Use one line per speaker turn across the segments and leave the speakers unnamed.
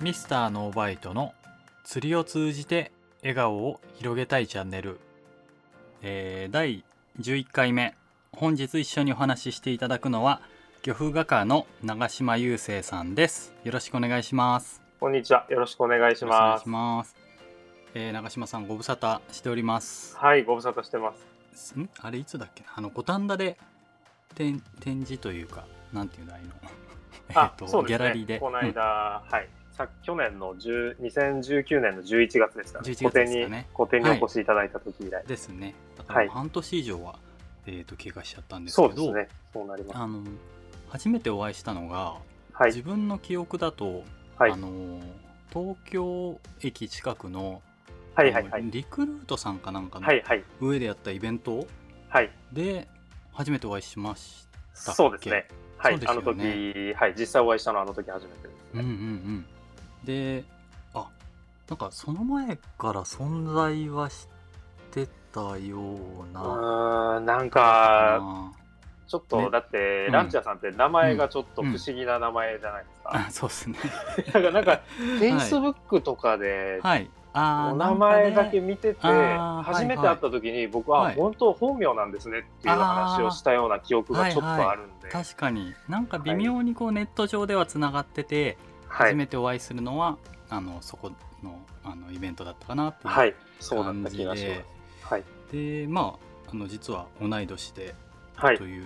ミスターノーバイトの釣りを通じて笑顔を広げたいチャンネル、えー第11回目本日一緒にお話ししていただくのは漁夫画家の長島雄生さんです。よろしくお願いします。
こんにちは。よろしくお願いします。
えー長島さんご無沙汰しております。
はい、ご無沙汰してます。
ん？あれいつだっけ？なあの五反田で展展示というかなんていうんだあの
あ、
えーと
ね。
ギャラリーで
この間、はい。さ去年の10 2019年の11月ですかね。
11
個展
ね
にお越しいただいた時以来。
ですねだか
はい
ら半年以上は、えー、と経過しちゃったんですけど
そうですね。そうなります。
あの初めてお会いしたのが、
はい
自。分の記憶だと、
はい
あの東京駅近くの
はいはいはい。
リクルートさんかなんかの
はいはい。
上でやったイベント
はい。
で初めてお会いしました
そうですね。はい。あの時、はい。実際お会いしたのはあの時初めてです
うんうんう
ね。
んであなんかその前から存在はしてたよう
う
な
ーん、なんか、ちょっと、
ね
だって、
うん
ランチャーさんって名前がちょっと不思議な名前じゃないですか。
あ そうですね
なんか、なんか、Facebook とかで、
はい
お名前だけ見てて、初めて会った時に僕は
はい。
本当本名なんですねっていう話をしたような記憶がちょっとあるんで、
確かに。なんか微妙にこうネット上ではつながってて、
はい、
初めてお会いするのはあのそこのあのイベントだったかなっていう
はい、そうだった
感じ
気がし
で
ます。はい、
でまああの実は同い年で
はい。
と、いう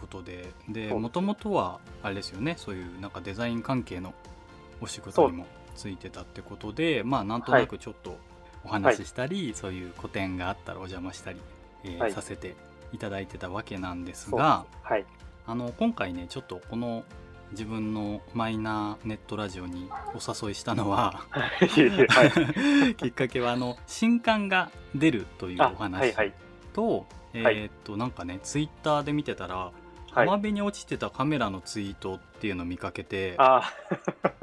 ことで。もともとはあれですよね。そういうなんかデザイン関係のお仕事にもついてたってことでまあなんとなくちょっとお話ししたり、そういう個展があったらお邪魔したり、えー
はい。
させていただいてたわけなんですが
はい、
あの今回ねちょっとこの自分のマイナーネットラジオにお誘いしたのは
はい、
きっかけはあの新刊が出るという
あ
お話
はい、はい、
と、えーっとなんかねツイッターで見てたら
はい、
浜辺に落ちてたカメラのツイートっていうのを見かけて
あ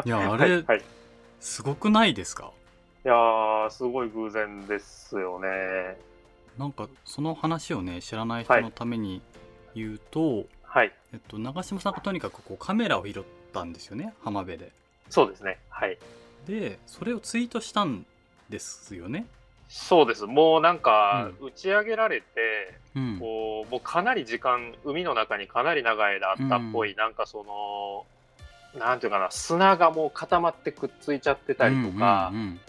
いやあ
はい、
れ
はい、い
すごくないですか？
やーすごい偶然ですよね。
なんかその話をね知らない人のために言うと、
はい、
えっと、長嶋さんがとにかくこうカメラを拾ったんですよね浜辺で。
そうですね。はい、
でそれをツイートしたんですよね？
そうです。もうなんか打ち上げられて、
うん、
こうもうかなり時間海の中にかなり長い間あったっぽい、なんかそのなんていうかな砂がもう固まってくっついちゃってたりとか、
うんうんうん。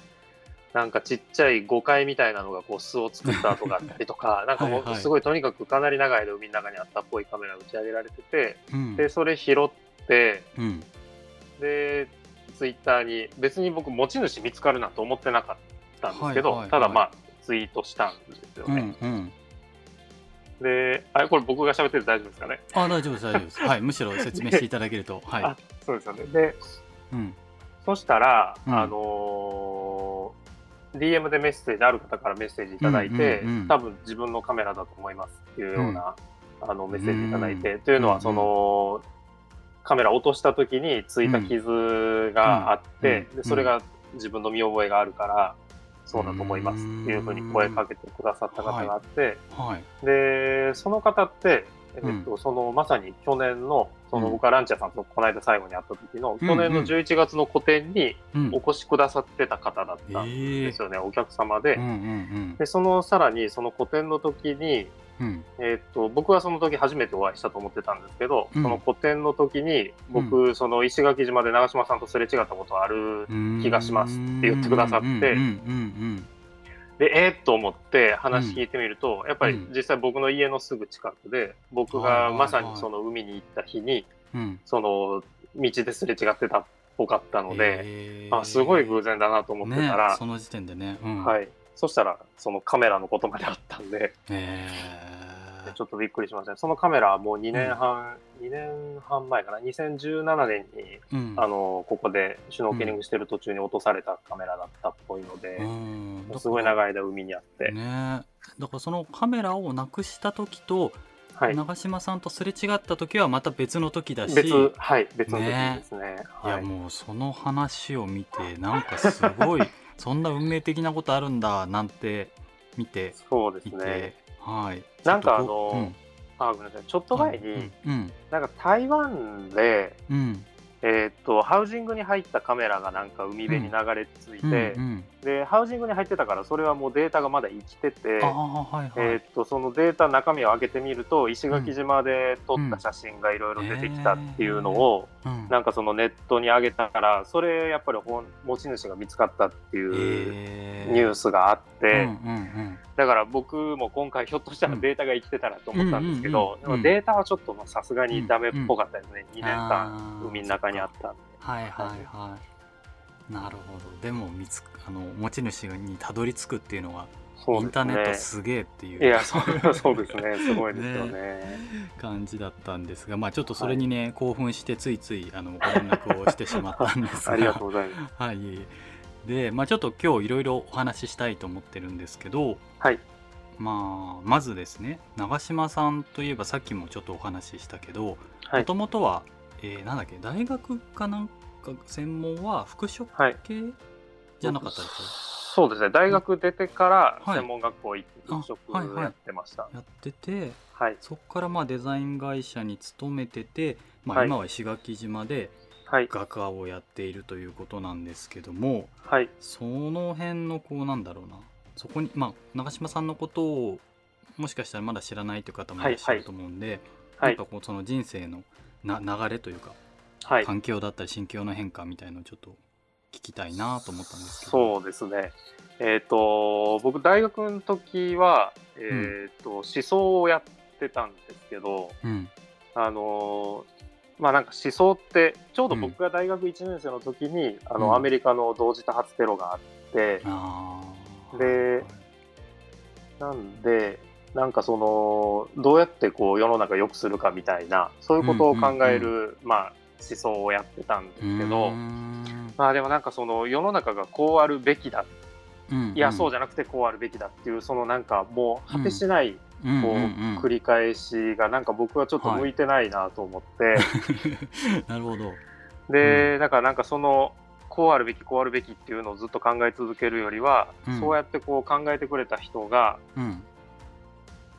なんかちっちゃい誤解みたいなのがこう巣を作った跡があったりとか なんかもうすごいとにかくかなり長い間海の中にあったっぽいカメラが打ち上げられてて
うん。
でそれ拾って
うん。
でツイッターに別に僕持ち主見つかるなと思ってなかったんですけど、
はいはいはい。
ただまあツイートしたんですよ
う
ね。
んうん
であれこれ僕が喋ってて大丈夫ですかね？
あ大丈夫です大丈夫です。はいむしろ説明していただけると。はい。
あ。そうですよね。で
うん。
そしたら、
うん。
あのー DM でメッセージ、ある方からメッセージいただいて、
うんうんうん。
多分自分のカメラだと思いますっていうような、あのメッセージいただいて、
うん。
というのは、
うん
その、カメラ落とした時についた傷があって、
うん。
でそれが自分の見覚えがあるから、そうだと思いますっていうふうに声かけてくださった方があって、
はい。
で、その方って、えっと、
うん。
そのまさに去年の、その
うん。
僕はランチャーさんとこの間最後に会った時の、
うん。
去年の11月の個展に
うん。
お越しくださってた方だったん
え
ですよね、お客様で。で、そのさらにその個展の時に、
うん。うん
えっと、僕はその時初めてお会いしたと思ってたんですけど、
うん。
その個展の時に、僕、その石垣島で長嶋さんとすれ違ったことある
うん
気がしますって言ってくださって。
うん。うんうん
で、えー、っと思って話聞いてみると、やっぱり
うん。
実際僕の家のすぐ近くで、僕がまさにその海に行った日に、
うん。うん
その道ですれ違ってたっぽかったので、
へー。
あすごい偶然だなと思ってた
ね
ら、
その時点でね。うん。
はい、そしたらそのカメラのことまであったんで、
へー。
ちょっとびっくりしましたね。そのカメラはもう2年半、2年半前かな、2017年に、
うん。
あのここでシュノーケリングしてる途中に落とされたカメラだったっぽいので、
うん。
すごい長い間海にあって、
ね。だからそのカメラをなくした時と
はい、
長嶋さんとすれ違った時はまた別の時だし。
別、はい、別の時ですね。
いや
はい。
もうその話を見てなんかすごいそんな運命的なことあるんだなんて見て
そうですね。
はい。
なんか
ちょっとこう
あのあごめんなさい。ちょっと前に、
はいうん。
なんか台湾で、
うん。
えーっとハウジングに入ったカメラがなんか海辺に流れ着いて、
うんうん。
でハウジングに入ってたからそれはもうデータがまだ生きてて
はいはい、
えーっとそのデータ中身を開けてみると石垣島で撮った写真がいろいろ出てきたっていうのを、
うん。
なんかそのネットに上げたからそれやっぱり本持ち主が見つかったっていう
え
ニュースがあって、
うんうん
だから僕も今回ひょっとしたらデータが生きてたらと思ったんですけど、
うんうんうんうん。
でもデータはちょっとまあさすがにダメっぽかったですね、2年間海の中にあったんで。
はいはいはいなるほど。でも見つあの持ち主にたどり着くっていうのはインターネット
です
すげえっていう。
ね。いやそうそうですね。すごいですよね。
感じだったんですがまあちょっとそれにね、興奮してついついあのご連絡をしてしまったんですが。
ありがとうございます。
はい。でまあちょっと今日いろいろお話ししたいと思ってるんですけど
はい。
まあまずですね長嶋さんといえばさっきもちょっとお話ししたけど
はい。
もともとは、えーなんだっけ大学かなんか専門は服飾
はい。
系じゃなかったですか？
そうですね。大学出てから
はい。
専門学校行って
あ
服
はいはい。
飾やってました。
やってて
はい。
そこからまあデザイン会社に勤めてて、まあ、
はい。
今は石垣島で
はい。
画家をやっているということなんですけども
はい。
その辺のこうなんだろうな。そこにまあ長嶋さんのことをもしかしたらまだ知らないという方もいらっしゃると思うんで、
はい。
なんかこうその人生のな流れというか、
はい。
環境だったり心境の変化みたいのをちょっと聞きたいなと思ったんですけど。
そうですね。えっ、と僕大学の時はえっ、と思想をやってたんですけど、
うん。
あのーまあなんか思想ってちょうど僕が大学1年生の時に、あの
うん。
アメリカの同時多発テロがあって、
あー。
でなんでなんかそのどうやってこう世の中良くするかみたいなそういうことを考える、まあ思想をやってたんですけど、まあでもなんかその世の中がこうあるべきだ。
うん
いやそう
じ
じゃなくてこうあるべきだっていうそのなんかもう果てしないこう
うんうんうん。
繰り返しがなんか僕はちょっと向いてないなと思って、
なるほど。
でだからなんかそのこうあるべきこうあるべきっていうのをずっと考え続けるよりは、
うん。
そうやってこう考えてくれた人が
うん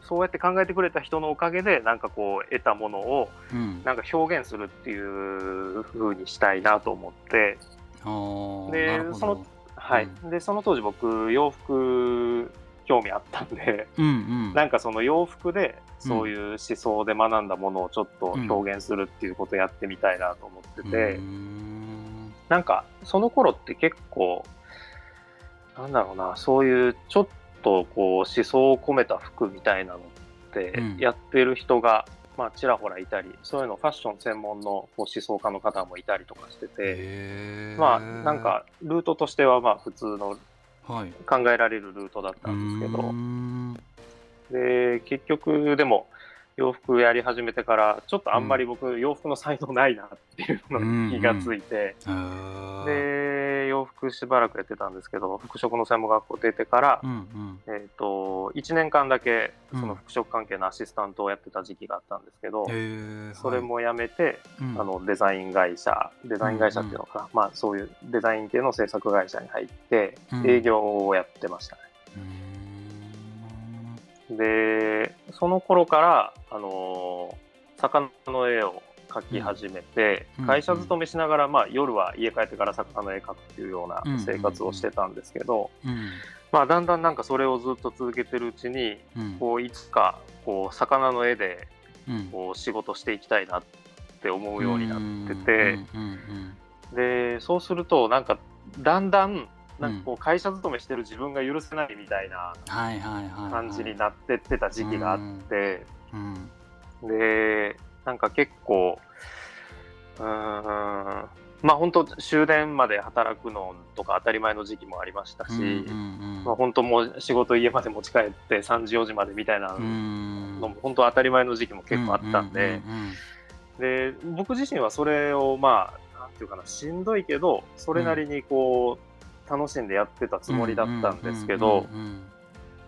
そうやって考えてくれた人のおかげでなんかこう得たものを
うん。
なんか表現するっていう風にしたいなと思って、
あー
でそのはい。でその当時僕洋服興味あったんで
うんうん。
なんかその洋服でそういう思想で学んだものをちょっと表現するっていうことをやってみたいなと思ってて、
うーん。
なんかその頃って結構なんだろうなそういうちょっとこう思想を込めた服みたいなのって
うん。
やってる人が、まあ、ちらほらいたりそういうのファッション専門の思想家の方もいたりとかしてて、まあなんかルートとしてはまあ普通の
はい。
考えられるルートだったんですけど。
ん。
で結局でも洋服やり始めてからちょっとあんまり僕洋服の才能ないなっていうのに気がついて。で洋服しばらくやってたんですけど服飾の専門学校出てから、
うんうん。
えー、と1年間だけ
うん。
その服飾関係のアシスタントをやってた時期があったんですけど、
へー
それも辞めて、
はい
あのデザイン会社デザイン会社っていうのかな、まあ、そういうデザイン系の制作会社に入って
うん。
営業をやってましたね。でその頃から、あのー魚の絵を描き始めて、
うん
会社勤めしながら、まあ、夜は家帰ってから魚の絵描くっていうような生活をしてたんですけど、
うん。
まあ、だんだんなんかそれをずっと続けてるうちに
うん。
こういつかこう魚の絵で
うん。
こう仕事していきたいなって思うようになっててでそうするとなんかだんだんなんかこう会社勤めしてる自分が許せないみたいな
はいはいはいはい。
感じになってってた時期があって。
うん。
でなんか結構うーんまあ本当終電まで働くのとか当たり前の時期もありましたし、
うんうん
まあ、本当もう仕事家まで持ち帰って3時4時までみたいな
うん。
のも本当当たり前の時期も結構あったんで、
うんうん
で僕自身はそれをまあなんていうかなしんどいけどそれなりにこう楽しんでやってたつもりだったんですけど、
うんうんうん。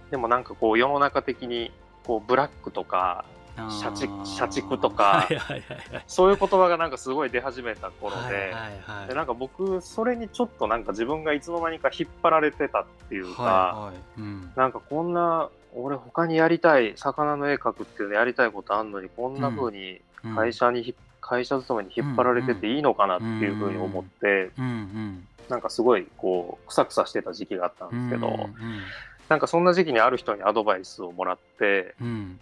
でもなんかこう世の中的にこうブラックとか社畜社畜とか。
はいはいはいはい。
そういう言葉がなんかすごい出始めた頃で,、
はいはいはい。
でなんか僕それにちょっとなんか自分がいつの間にか引っ張られてたっていうか、
はいはい。うん。
なんかこんな俺他にやりたい、魚の絵描くっていうのやりたいことあんのに、こんな風に
うん。
会社にひ、会社勤めに引っ張られてていいのかなっていう風に思って、
うんうん
なんかすごいこう、くさくさしてた時期があったんですけど、
うん
なんかそんな時期にある人にアドバイスをもらって、
うん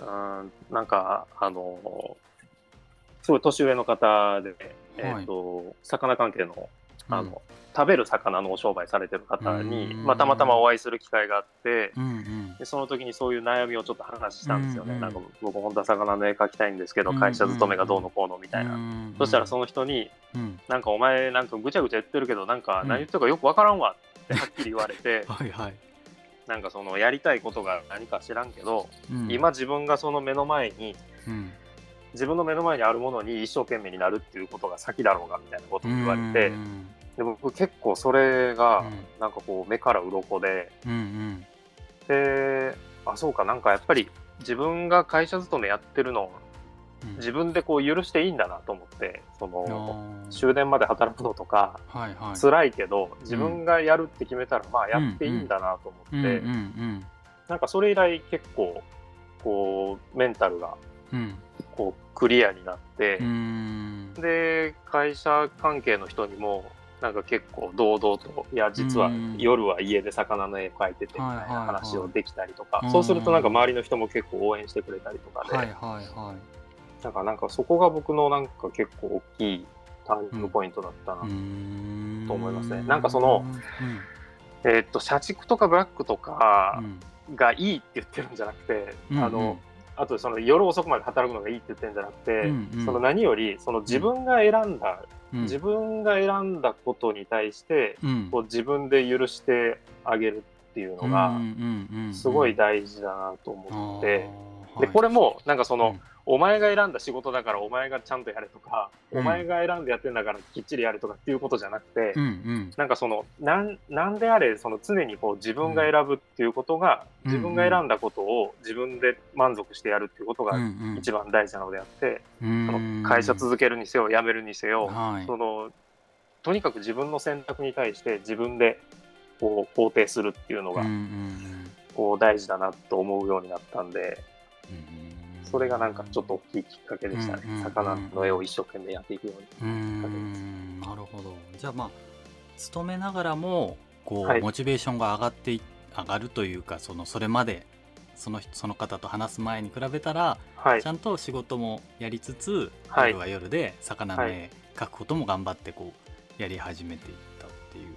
うん、なんか、あの、すごい年上の方で、えっ、と、魚関係の、あの、食べる魚のお商売されてる方に、
うん。
まあ、たまたまお会いする機会があって、
うんうん。
でその時にそういう悩みをちょっと話したんですよね。
うん
なんか僕本当は魚の絵描きたいんですけど、会社勤めがどうのこうのみたいな。
うん
そしたらその人に、
うん。
なんかお前なんかぐちゃぐちゃ言ってるけど、なんか
うん
何言ってるかよくわからんわってはっきり言われて、
はいはい
なんかそのやりたいことが何か知らんけど、
うん。
今自分がその目の前に、
うん。
自分の目の前にあるものに一生懸命になるっていうことが先だろうがみたいなことを言われて、
うん。
で僕結構それが
うん。
なんかこう目から鱗で、
うんうん。
で、あ、そうか、なんかやっぱり自分が会社勤めやってるの自分でこう許していいんだなと思って、そ
あ
の
ー。
終電まで働くのとか
はいはい。
辛いけど、自分がやるって決めたらまあやっていいんだなと思って、なんかそれ以来結構こうメンタルが
うん。
こうクリアになって
う、ん。
で会社関係の人にもなんか結構堂々といや実は
うん。
夜は家で魚の絵描いててみたいな話をできたりとか、
うん。
そうするとなんか周りの人も結構応援してくれたりとかで、
はいはいはい
なんかなんかそこが僕のなんか結構大きいターニングポイントだったな、と思いますね。なんかそのえーっと社畜とかブラックと
う
か
ん
がいいって言ってるんじゃなくて、
うん。
あのあとその夜遅くまで働くのがいいって言ってるんじゃなくて、
うんうん。
その何よりその自分が選んだ、
うん。
自分が選んだことに対して
うん。
こう自分で許してあげるっていうのがすごい大事だなと思って、でこ
れ
れもなんかその、
うん
お前が選んだ仕事だからお前がちゃんとやれとか、
うん。
お前が選んでやってんだからきっちりやれとかっていうことじゃなくて、
うんうん。
なんかそのなんなんであれその常にこう自分が選ぶっていうことが、
うん。
自分が選んだことを自分で満足してやるっていうことが一番大事なのであって、その会社続けるにせよ辞めるにせよ、
はい。
そのとにかく自分の選択に対して自分でこう肯定するっていうのが
うんうん
こう大事だなと思うようになったんで、
うん
それがなんかちょっと大きいきっかけでしたね、
うんうんうん。
魚の絵を一生懸命やっていくように。
なるほど。じゃあまあ勤めながらもこう、
はい。
モチベーションが上がってい上がるというかそのそれまでその人その方と話す前に比べたら、
はい。
ちゃんと仕事もやりつつ、
はい。
夜は夜で魚の
は
絵描くことも頑張ってこうやり始めていったっていう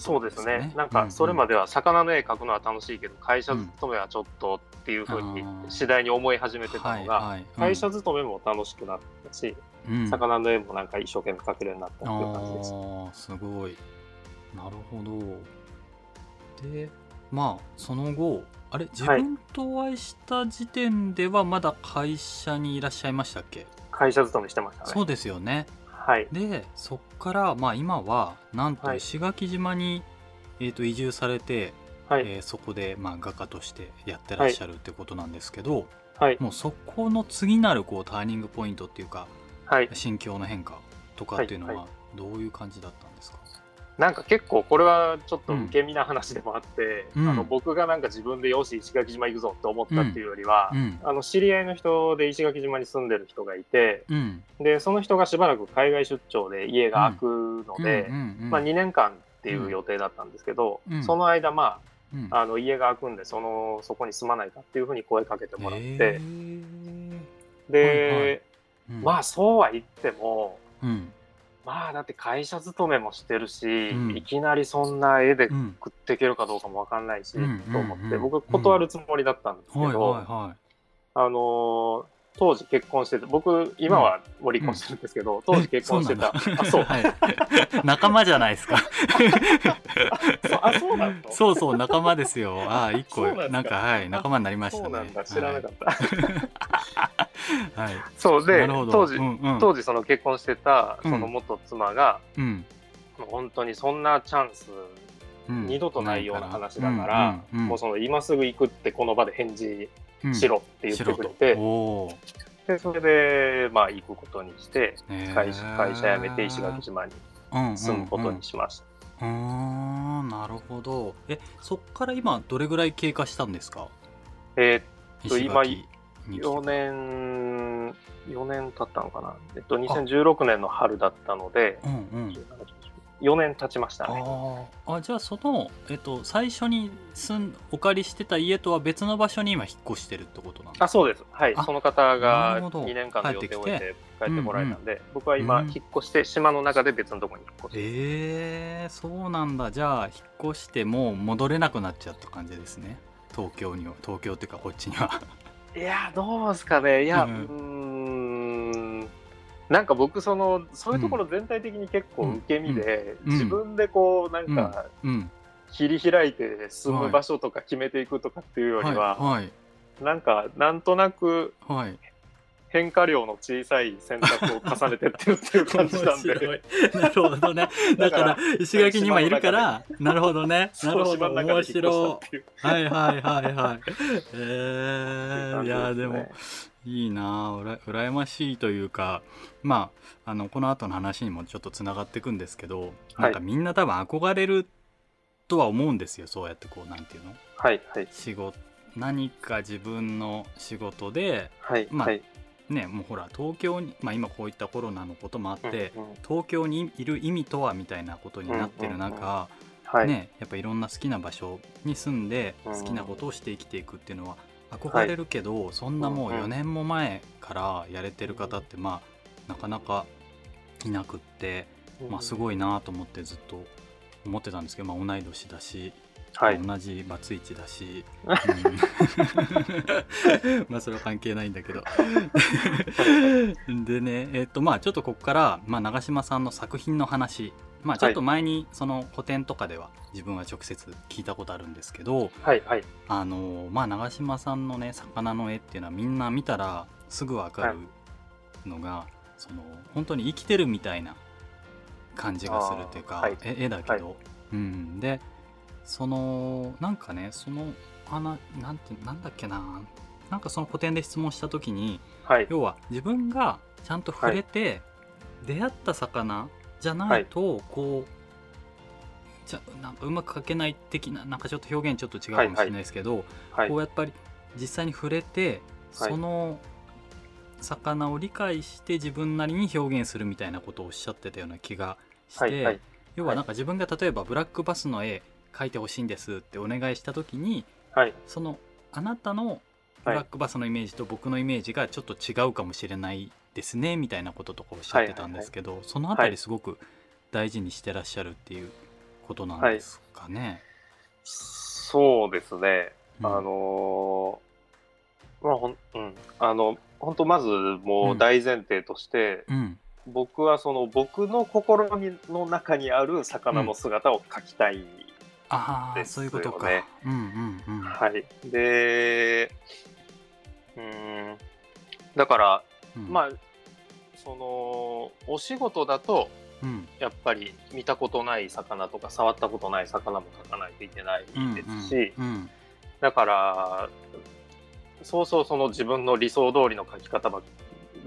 こと
そうですね。なんか、それま
で、
では魚の絵描くのは楽しいけど、会社勤めはちょっとっていうふうに
うん
次第に思い始めてたのが、会社勤めも楽しくなったし、
うん。
魚の絵もなんか一生懸命描けるようになったっていう感じです。
あーすごい。なるほど。でまあその後あれ自分とお会いした時点ではまだ会社にいらっしゃいましたっけ、
会社勤めしてましたね。
そうですよね
はい。
でそっからまあ今はなんと
はい
石垣島に、えー、と移住されて、
はい。
えーそこでまあ画家としてやってらっしゃるってことなんですけど、
はい。
もうそこの次なるこうターニングポイントっていうか
はい。
心境の変化とかっていうの
はい
はどういう感じだったんですか、
なんか結構これはちょっと受け身な話でもあって、
うん。
あの僕がなんか自分でよし石垣島行くぞって思ったっていうよりは、
うん。
あの知り合いの人で石垣島に住んでる人がいて
うん。
でその人がしばらく海外出張で家が空くので、まあ、2年間っていう予定だったんですけど、
うん。
その間ま
うん。
ああの家が空くんでそのそこに住まないかっていうふうに声かけてもらって、で、
はいはい。うん。
まあそうは言っても
うん
まあだって会社勤めもしてるし、
うん。
いきなりそんな絵で
うん。
食っていけるかどうかもわかんないし、
うん
と思って、
うん
僕断るつもりだったんですけど、
はいはいは
あのー当時結婚してて僕今はもう離婚してるんですけど、当時結婚してた。
え
あそう。
はい、仲間じゃないですか。
そうあそうなんだ
そうそう仲間ですよ。ああ一個
なんか？
なんかはい仲間になりましたね。
そうなんだ。知らなかった、
はい、はい、
そうで当時、
うんうん、
当時その結婚してた
うん。
その元妻が、
うん。
もう本当にそんなチャンス
うん。
二度とないような話だから、
うんうんうん。
もうその今すぐ行くってこの場で返事
うん
しろって言ってくれて、
おー。
でそれでまあ行くことにして会社会社辞めて石垣島に住むことにしました、
うーんなるほど。えそっから今どれぐらい経過したんですか？
えーっと今
石垣に来て
4年、4年経ったのかな。えっと、2016年の春だったので、
うんうん
4年経ちましたね。
あーあじゃあその、えっと、最初に住んお借りしてた家とは別の場所に今引っ越してるってことなんですか？
あ、そうです。はい
あ。
その方
な
が
るほど
2年間の予定を終えて帰ってこられたんで、僕は
うん
今、引っ越して、島の中で別のところに引っ越して。
えー、そうなんだじゃあ引っ越してもう戻れなくなっちゃった感じですね東京には東京っていうかこっちには
いや、どうですかね。いや、
う
ん。なんか僕、その、そういうところ全体的に結構受け身で、
うん。
自分でこう、なんか、
うん。
切り開いて住む場所とか決めていくとかっていうよりは、
はい。
なんか、なんとなく
はい、はい、
変化量の小さい選択を重ねてってるっていう感じなんで。
なるほどね。だから石垣に今いるからなるほどね。なるほど。面白はいはいはいはい。えー、いやでもいいな。あうら羨ましいというかまああのこの後の話にもちょっとつながっていくんですけど、なんかみんな多分憧れるとは思うんですよそうやってこうなんていうの？
はいはい。
仕事何か自分の仕事で
はい
まあ
はい。
ねもうほら東京に、まあ、今こういったコロナのこともあって、
うんうん。
東京にいる意味とはみたいなことになってる中、
はい。
ね、やっぱいろんな好きな場所に住んで
うん
好きなことをして生きていくっていうのは憧れるけど、そんなもう
うんうん。
4年も前からやれてる方ってまあなかなかいなくって、まあ、すごいなと思ってずっと思ってたんですけど、まあ、同い年だし、
はい。
同じバツイチだし、うん。まあそれは関係ないんだけど。でねえっとまあちょっとここから、まあ、長嶋さんの作品の話。まあちょっと前にその古典とかでは自分は直接聞いたことあるんですけど
はいはい。
あのまあ長嶋さんのね魚の絵っていうのはみんな見たらすぐわかるのが、その本当に生きてるみたいな感じがするっていうか、
はい。
え絵だけど、うん。でそのなんかねその花なんてなんだっけな。なんかその古典で質問した時に
はい。
要は自分がちゃんと触れて出会った魚じゃないとこうじゃなんかうまく描けない的ななんかちょっと表現ちょっと違うかもしれないですけど、
はい。
こうやっぱり実際に触れて
はい。
その魚を理解して自分なりに表現するみたいなことをおっしゃってたような気がして、
はい。はい。
要はなんか自分が例えばブラックバスの絵描いてほしいんですってお願いした時に
はい。
そのあなたのブラックバスのイメージと僕のイメージがちょっと違うかもしれないですねみたいなこととかおっしゃってたんですけど、そのあたりすごく大事にしてらっしゃるっていうことなんですかね？
そうですね。
うん
あのーまあほん、うん。あの、本当まずもう大前提として、
うん
僕はその僕の心にの中にある魚の姿を描きたい。
ああ、そういうことか。うんうんうん。
はい。で、うん。だから、
うん
まあ、その、お仕事だと、
うん
やっぱり見たことない魚とか触ったことない魚も描かないといけない
うん
ですし、
うんうん
だからそうそうその自分の理想通りの描き方ば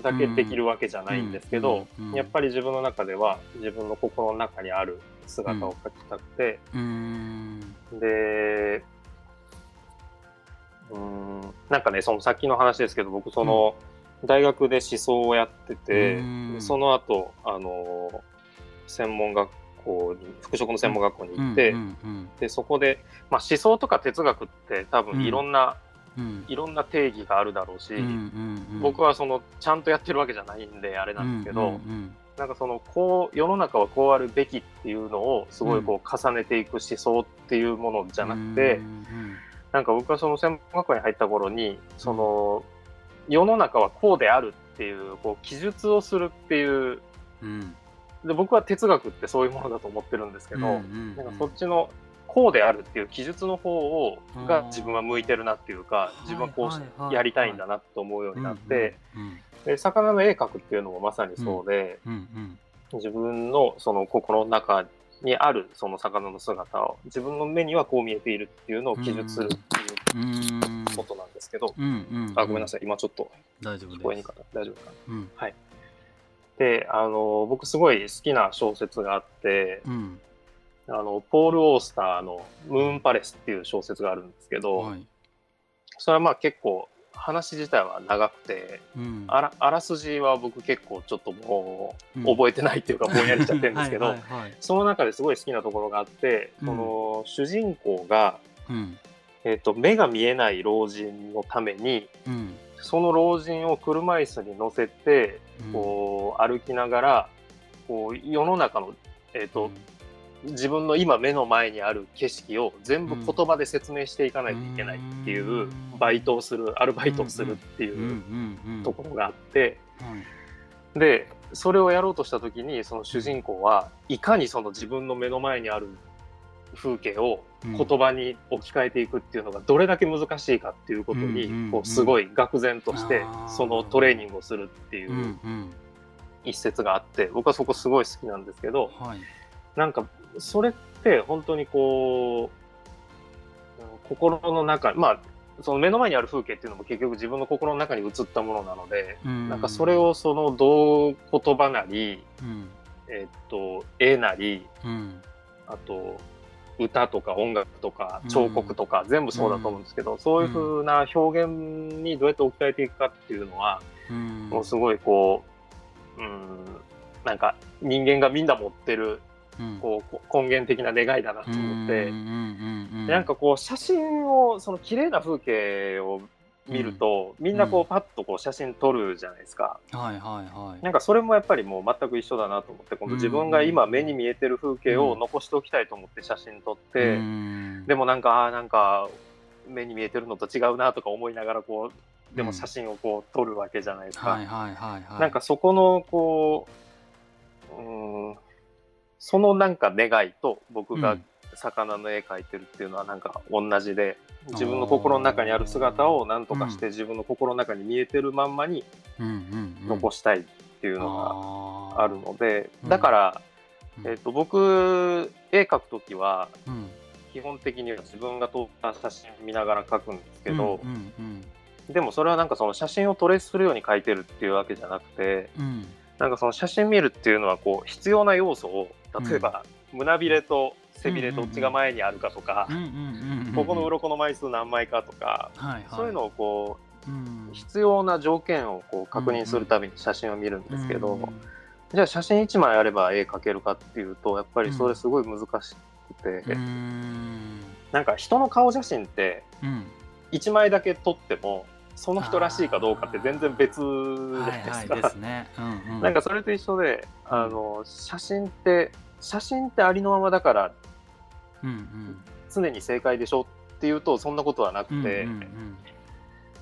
だけできるわけじじゃないんですけど、
うんうん
やっぱり自分の中では自分の心の中にある姿を描きたくて、
うーん
でうーんなんかねそのさっきの話ですけど僕その、大学で思想をやってて、
うん。
その後あの専門学校に服飾の専門学校に行って、
うんうん
でそこで、まあ、思想とか哲学って多分いろんな、
うん。
いろんな定義があるだろうし、
うんうんうん。
僕はそのちゃんとやってるわけじゃないんであれなんですけど、
うんうん
なんかそのこう世の中はこうあるべきっていうのをすごいこう重ねていく思想っていうものじゃなくて、
うん。うん
なんか僕はその専門学校に入った頃にその世の中はこうであるっていうこう記述をするっていう
うん。
で僕は哲学ってそういうものだと思ってるんですけど、
うんうん
なんかそっちのこうであるっていう記述の方を
うん
が自分は向いてるなっていうか自分はこ
はいはいはいう
やりたいんだなと思うようになって、
うん
で魚の絵描くっていうのもまさにそうで、自分のその心の中にあるその魚の姿を自分の目にはこう見えているっていうのを記述するっていう
うん。
ことなんですけど、あごめんなさい。今ちょっと
大丈夫です。
聞こえにくかった。大丈夫かな。
うん。
であの僕すごい好きな小説があって
うん。
あのポール・オースターの「ムーン・パレス」っていう小説があるんですけど、
はい。
それはまあ結構話自体は長くて
うん。
あらあらすじは僕結構ちょっとも
う
覚えてないっていうかぼんやりしちゃってるんですけど その中ですごい好きなところがあって、
うん。
その主人公が、
うん。
えっと目が見えない老人のために
うん。
その老人を車椅子に乗せて
うん。
こう歩きながらこう世の中の、えっと自分の今目の前にある景色を全部言葉で説明していかないといけないっていううん。バイトをするアルバイトをするっていう
うん
ところがあって
はい。
でそれをやろうとした時にその主人公はいかにその自分の目の前にある風景を
うん。
言葉に置き換えていくっていうのがどれだけ難しいかっていうことにこうすごい愕然としてそのトレーニングをするってい
う
一節があって僕はそこすごい好きなんですけど
はい。
なんかそれって本当にこううん心の中まあその目の前にある風景っていうのも結局自分の心の中に映ったものなので
な
なんかそれをそのどう言葉なり
うん。
えっと絵なり
うん。
あと歌とか音楽とか
うん。
彫刻とか全部そうだと思うんですけど、そういう風な表現にどうやって置き換えていくかっていうのは、
うん。
もうすごいこううん。なんか人間がみんな持ってる
うん
こうこ根源的な願いだなと思って、なんかこう写真をその綺麗な風景を見ると、みんなこ
う
パッとこう写真撮るじゃないですか。
はいはいはい。
なんかそれもやっぱりもう全く一緒だなと思って、今度自分が今目に見えてる風景を残しておきたいと思って写真撮って、
うん
でもなんか、あーなんか目に見えてるのと違うなとか思いながらこう、でも写真をこう撮るわけじゃないですか。
はいはいはいはい。
なんかそこのこう、うん、そのなんか願いと僕が魚の絵描いてるっていうのはなんか同じで、自分の心の中にある姿を何とかして自分の心の中に見えてるまんまに残したいっていうのが
が
あるので、
うん。
だから、
うん。
えっと僕絵描く時は
うん。
基本的には自分が撮った写真見ながら描くんですけどでもそれはなんかその写真をトレースするように描いてるっていうわけじゃなくて
うん
なんかその写真見るっていうのはこう必要な要素を例えば胸びれと背びれどっちが前にあるかとかここの鱗の枚数何枚かとか
はいはい。
そういうのをこ
う
必要な条件をこう確認するために写真を見るんですけど、
うん。
じゃあ写真1枚あれば絵描けるかっていうとやっぱりそれすごい難しくて、
うん。
なんか人の顔写真って
うん。
1枚だけ撮ってもその人らしいかどうかって全然別じゃ
は
ないいですか。
はいですね。うんうん。
なんかそれと一緒であの写真って写真ってありのままだから
うん
常に正解でしょっていうとそんなことはなく
うん
て、
うんうん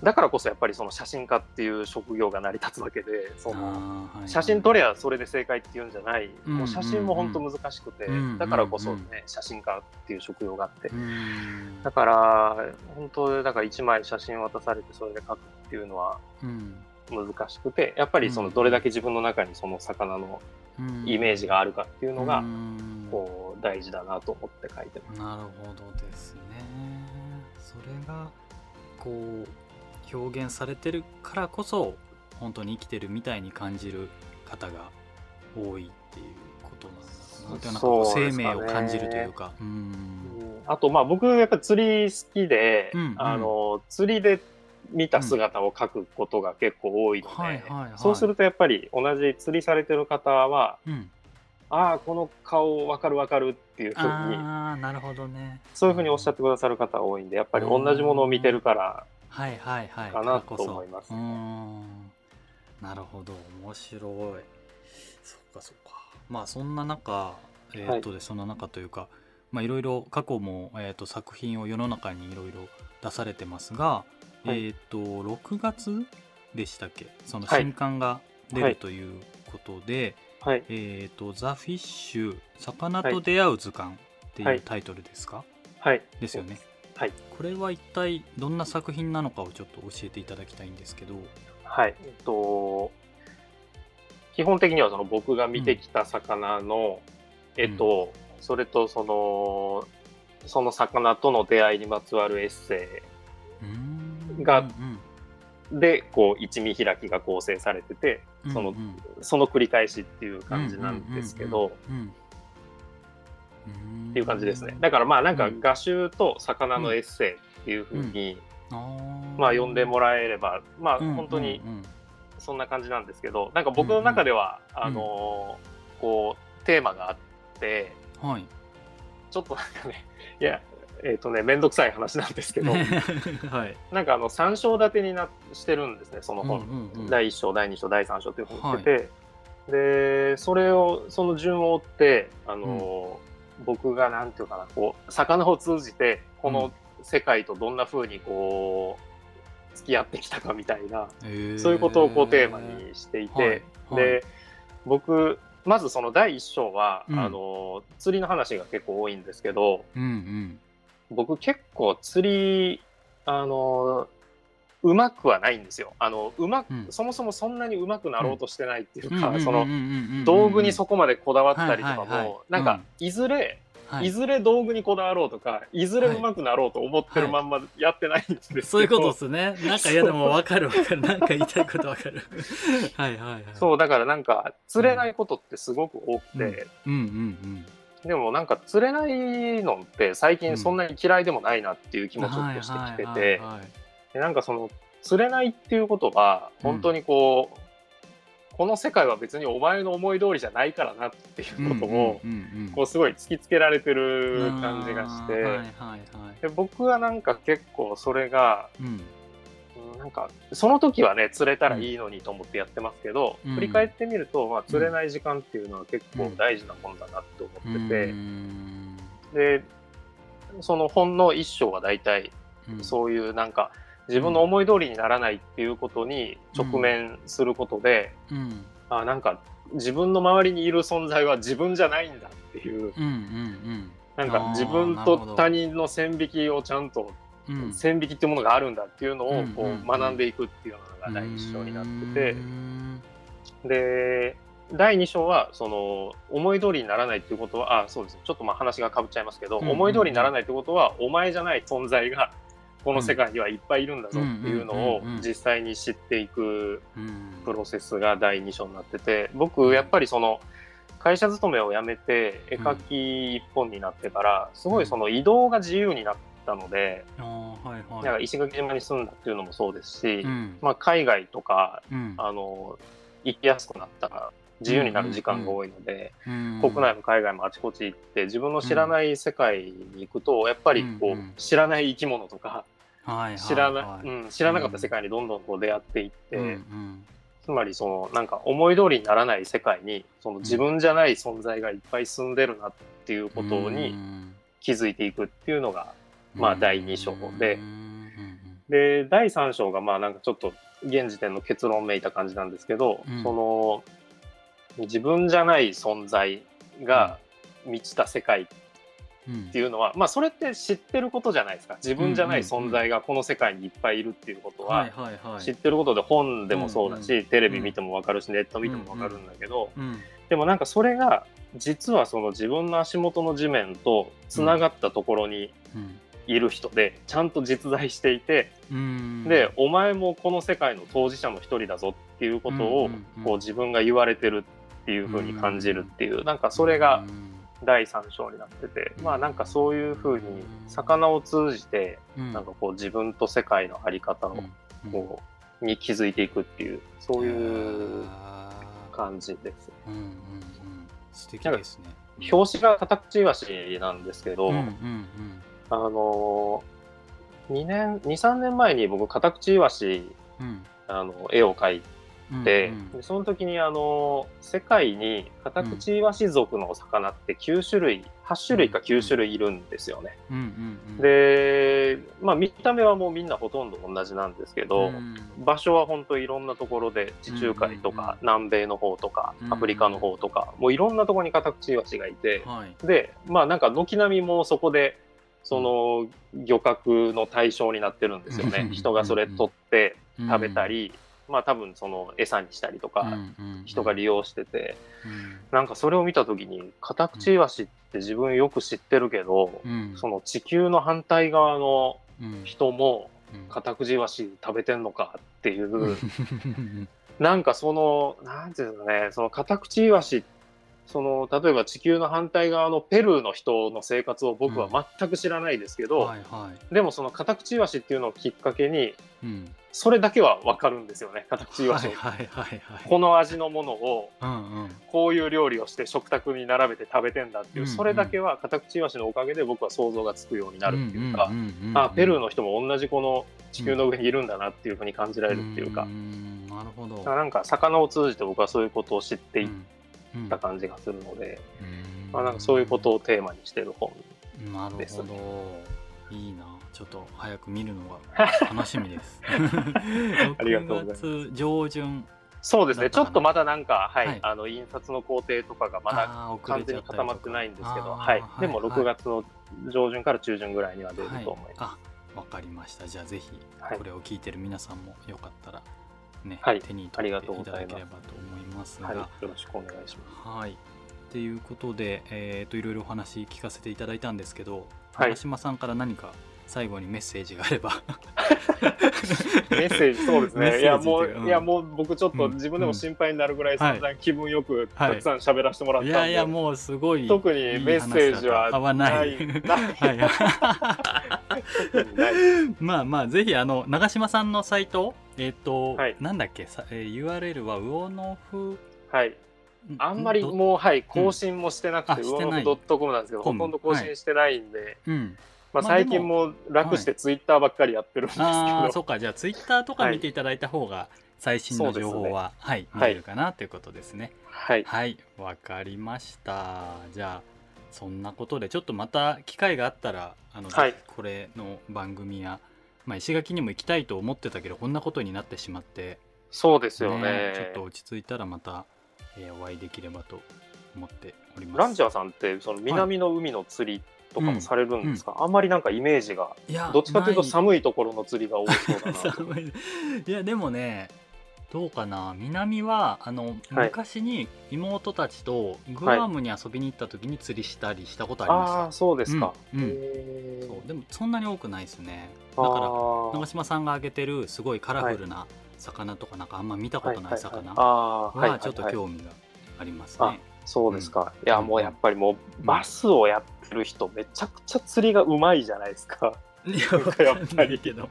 だからこそやっぱりその写真家っていう職業が成り立つわけでその写真撮りゃそれで正解っていうんじゃない、
うん
もう写真も本当難しくて、
うん。
だからこそね、
うん
写真家っていう職業があって、
うん。
だから本当だから1枚写真渡されてそれで描くっていうのは
うん
難しくてやっぱりそのどれだけ自分の中にその魚の
うん。
イメージがあるかっていうのが
うん。
こう大事だなと思って書いてます。
なるほどですね。それがこう表現されてるからこそ本当に生きてるみたいに感じる方が多いっていうことなんだろうな生命を感じるというか。うん。
うんあとまあ僕やっぱり釣り好きで、
うんうん。
あの釣りで見た姿を描くことが結構多いので、
はいはいはい。
そうするとやっぱり同じ釣りされてる方は
うん。
ああこの顔分かる分かるっていうふうに
ああなるほどね。
そういうふうにおっしゃってくださる方多いんでやっぱり同じものを見てるから
はいはいはい。
かなと思います
うーん。なるほど。面白い。そっかそっか。まあそんな中えーっとで、そんな中というかまあいろいろ過去も、えーっと作品を世の中にいろいろ出されてますが、
はい。
えーっと6月でしたっけ？その
はい
新刊が出
はい。
るということで、
はい。
えーっと「ザ・フィッシュ魚と出会う図鑑」って
はい。いう
タイトルですか、
はい。
ですよね
はい。
これは一体どんな作品なのかをちょっと教えていただきたいんですけど。
はい。えっと基本的にはその僕が見てきた魚の絵と、それとそのその魚との出会いにまつわるエッセ
うーん。
が
うん
イでこう一見開きが構成されてて
うん
その
うん。うん
その繰り返しっていう感じなんですけど、
うんうんうん
っていう感じですね。だからまあなんか
うん。
画集と魚のエッセイっていうふうにまあ呼んでもらえればまあ
うん
本当に
うん。うん
そんな感じなんですけどなんか僕の中では、
うん
あのーこうテーマがあって
はい。
ちょっとなんかねいやえっ、とね面倒くさい話なんですけど
はい。
なんかあの3章立てになしてるんですねその本、
うんうんうん。
第1章第2章第3章っていう本にしてて、でそれをその順を追ってあのー、僕がなんていうかなこう魚を通じてこの世界とどんな風にこう付き合ってきたかみたいな
へー。
そういうことをこうテーマにしていて、
はい。はい。
で僕まずその第1章は、
うん。
あの釣りの話が結構多いんですけど
うんうん。
僕結構釣りあのうまくはないんですよ。あのうまく、
うん。
そもそもそんなにうまくなろうとしてないっていうか、
うん。うんうんうんうん
その道具にそこまでこだわったりとかも、
はいはいはい
なんか、
うん。
いずれ、
はい。
い、ずれ道具にこだわろうとかいずれうまくなろうと思ってるまんまやってないんですけど、
そういうことですね。なんかいやでも分かる分かる。なんか言いたいこと分かる。はいはいはい。
そうだからなんか釣れないことってすごく多くて、
うん。うん
でもなんか釣れないのって最近そんなに嫌いでもないなっていう気
うん。
持ちをしてきて
はい
て
はいはいはい
でなんかその釣れないっていうことは本当にこう、この世界は別にお前の思い通りじゃないからなっていうことを、
うんうんうん
こうすごい突きつけられてる感じがして、
はいはいはい。
で僕はなんか結構それが
うん。
うんなんかその時はね釣れたらいいのにと思ってやってますけど、
うん。
振り返ってみると、まあ、釣れない時間っていうのは結構大事なもんだなって思ってて、
うん。
でその本の一章は大体
うん。
そういうなんか自分の思い通りにならないっていうことに直面することで、
うん。
あなんか自分の周りにいる存在は自分じゃないんだっていう
うんうん
なん
あー
か自分と他人の線引きをちゃんと
うんうん。
線引きっていうものがあるんだっていうのをこ
うんうんうん。
う学んでいくっていうのが第一章になってて。
うん。
で第2章はその思い通りにならないっていうことはあそうですね。ちょっとまあ話がかぶっちゃいますけど、
うんうんうん。
思い通りにならないってことはお前じゃない存在がこの世界にはいっぱいいるんだぞっていうのを実際に知っていく
うん。
プロセスが第2章になってて僕やっぱりその会社勤めを辞めて絵描き一本になってからすごいその移動が自由になったので
あーはいはい。
なんか石垣島に住んだっていうのもそうですし、
うん。
まあ、海外とか
うん。
あの行きやすくなったら自由になる時間が多いので、
うん
国内も海外もあちこち行って自分の知らない世界に行くとやっぱりこう、知らない生き物とか知らな,、うん、知らなかった世界にどんどんこう出会っていって、つまりそのなんか思い通りにならない世界にその自分じゃない存在がいっぱい住んでるなっていうことに気づいていくっていうのが、まあ第二章で。
うん
で第3章がまあなんかちょっと現時点の結論めいた感じなんですけど、
うん。
その自分じゃない存在が満ちた世界っ
うん。
ていうのは、まあそれって知ってることじゃないですか。自分じゃない存在がこの世界にいっぱいいるっていうことは、知ってることで本でもそうだし、
うん
テレビ見ても分かるしネット見ても分かるんだけど、
うん
でもなんかそれが実はその自分の足元の地面とつながったところに
うん。
いる人でちゃんと実在していて、
うん。
でお前もこの世界の当事者の一人だぞっていうことを
うんうんうん。
こう自分が言われてるっていう風に感じるっていうなんかそれが第3章になっててまあなんかそういう風に魚を通じて
うん。
なんかこう自分と世界の在り方を
うん。
こうに気づいていくっていうそういう
あ
感じです。
ー。うんうんうん。素敵ですね。
表紙がカタクチイワシなんですけど、
うんうん
あの2年23年前に僕カタクチイワシ
うん。うん
あの絵を描い
うん
て、
うん
でその時にあの世界にカタクチイワシ族の魚って9種類8種類か9種類いるんですよね。で、まあ、見た目はもうみんなほとんど同じなんですけど、
うん
場所は本当いろんなところで地中海とか、南米の方とか
うん
アフリカの方とか、もういろんなところにカタクチイワシがいて、
はい。
でまあなんか軒並みもうそこでその漁獲の対象になってるんですよね。
うん
人がそれ取って食べた
り
り、まあ多分その餌にしたりとか、人が利
用
用しててなんかそれを見た時にカタクチイワシって自分よく知ってるけど、その地球の反対側の人もカタクチイワシ食べてんのかっていう、なんかそのなんていうんですかねそのカタクチイワシその例えば地球の反対側のペルーの人の生活を僕は全く知らないですけど、
はいはい。
でもそのカタクチイワシっていうのをきっかけに
うん
それだけは分かるんですよね。カタクチイワシを、
はいは。いはいはい。
この味のものを
うんうん。
こういう料理をして食卓に並べて食べてんだっていう、
うんうん。
それだけはカタクチイワシのおかげで僕は想像がつくようになるっていうか、
んんうんうん。
あペルーの人も同じこの地球の上にいるんだなっていうふうに感じられるっていうか、
んなるほど。
なんか魚を通じて僕はそういうことを知っていっ
うん
た感じがするので、
うん。
まあ、なんかそういうことをテーマにしてる本
なる
です
ほど。いいなちょっと早く見るのが 楽しみです。
ありがとうございます。
6月上旬。
そうですね。ちょっとまだなんか、はい
はい。
あの印刷の工程とかがまだ完全に固まってないんですけど、はい、でも
はい。
6月の上旬から中旬ぐらいには出ると思います。
はい、あわかりました。じゃあぜひ
はい
これを聞いてる皆さんもよかったらね、
はい。
手に取っていただければと思いますが。
はい、よろしくお願いしま
はい。っていうことで、えー、といろいろお話聞かせていただいたんですけど、
はい。
長島さんから何か最後にメッセージがあれば。
す。メッセージ、そうですね。いや、もう、
うん。
いや、もう僕ちょっと
うん
自分でも心配になるぐらい、
はい。
散々気分よく
はい。
たくさん喋らせてもらったんで、
いやいやもうすごい
特にメッセージは
合わない。まあまあぜひあの長嶋さんのサイトえっ、と、
はい。
なんだっけ？さ、えー URL は魚のふ
はい。あんまり
ど？
もう、はい、更新もしてなくて、
あしてない。
ドットコムなんですけど、ほとんど更新してないんで、
うん
まあ、最近も楽してツイッターばっかりやってるんですけど、
ああそっか。じゃあツイッターとか見ていただいた方が最新の情報は、はい。見
はい。
れるかなということですね。
はい。
はい。わかりました。じゃあそんなことでちょっとまた機会があったらあの、
はい。
これの番組や、まあ、石垣にも行きたいと思ってたけどこんなことになってしまって
そうですよね。
ねちょっと落ち着いたらまた、えーお会いできればと思っております。
ランジャーさんって、その南の海の釣りとかもされるんですか、あんまりなんかイメージが、
いや
どっちかというと寒いところの釣りが多そうだな。と。
寒い。いやでもねどうかな？南はあの、昔に妹たちとグアムに遊びに行った時に釣りしたりしたことありました、
ああ、そうですか。
うんうん。そう。でもそんなに多くないですね。だ
あ
から
ー
長嶋さんが挙げてるすごいカラフルな魚とかなんかあんま見たことない魚
はいはいは
はいちょっと興味があります
あ
ね。
そうですか。いや、
うん
もうやっぱりもう、バスをやってる人、めちゃくちゃ釣りがうまいじゃないですか。
いや
っぱり
けど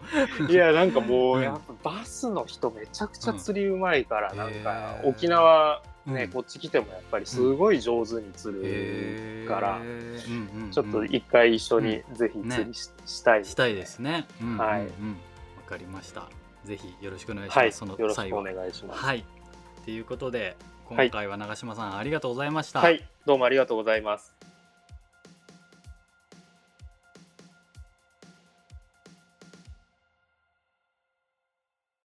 いや、なんかもう、
うん
やっぱバスの人、めちゃくちゃ釣りうまいから、
うん
なんか沖縄、ね、
うん
こっち来てもやっぱりすごい上手に釣るから、ちょっと一回一緒にぜひ釣りし,、したい
したいですね。うんうんうん、わ
はい
かりました。ぜひよろしくお願いし
はい、
ます。その
よろしくお。願いします。
はい。ということで、
はい
今回は長嶋さん、ありがとうございました。
はい、どうもありがとうございます。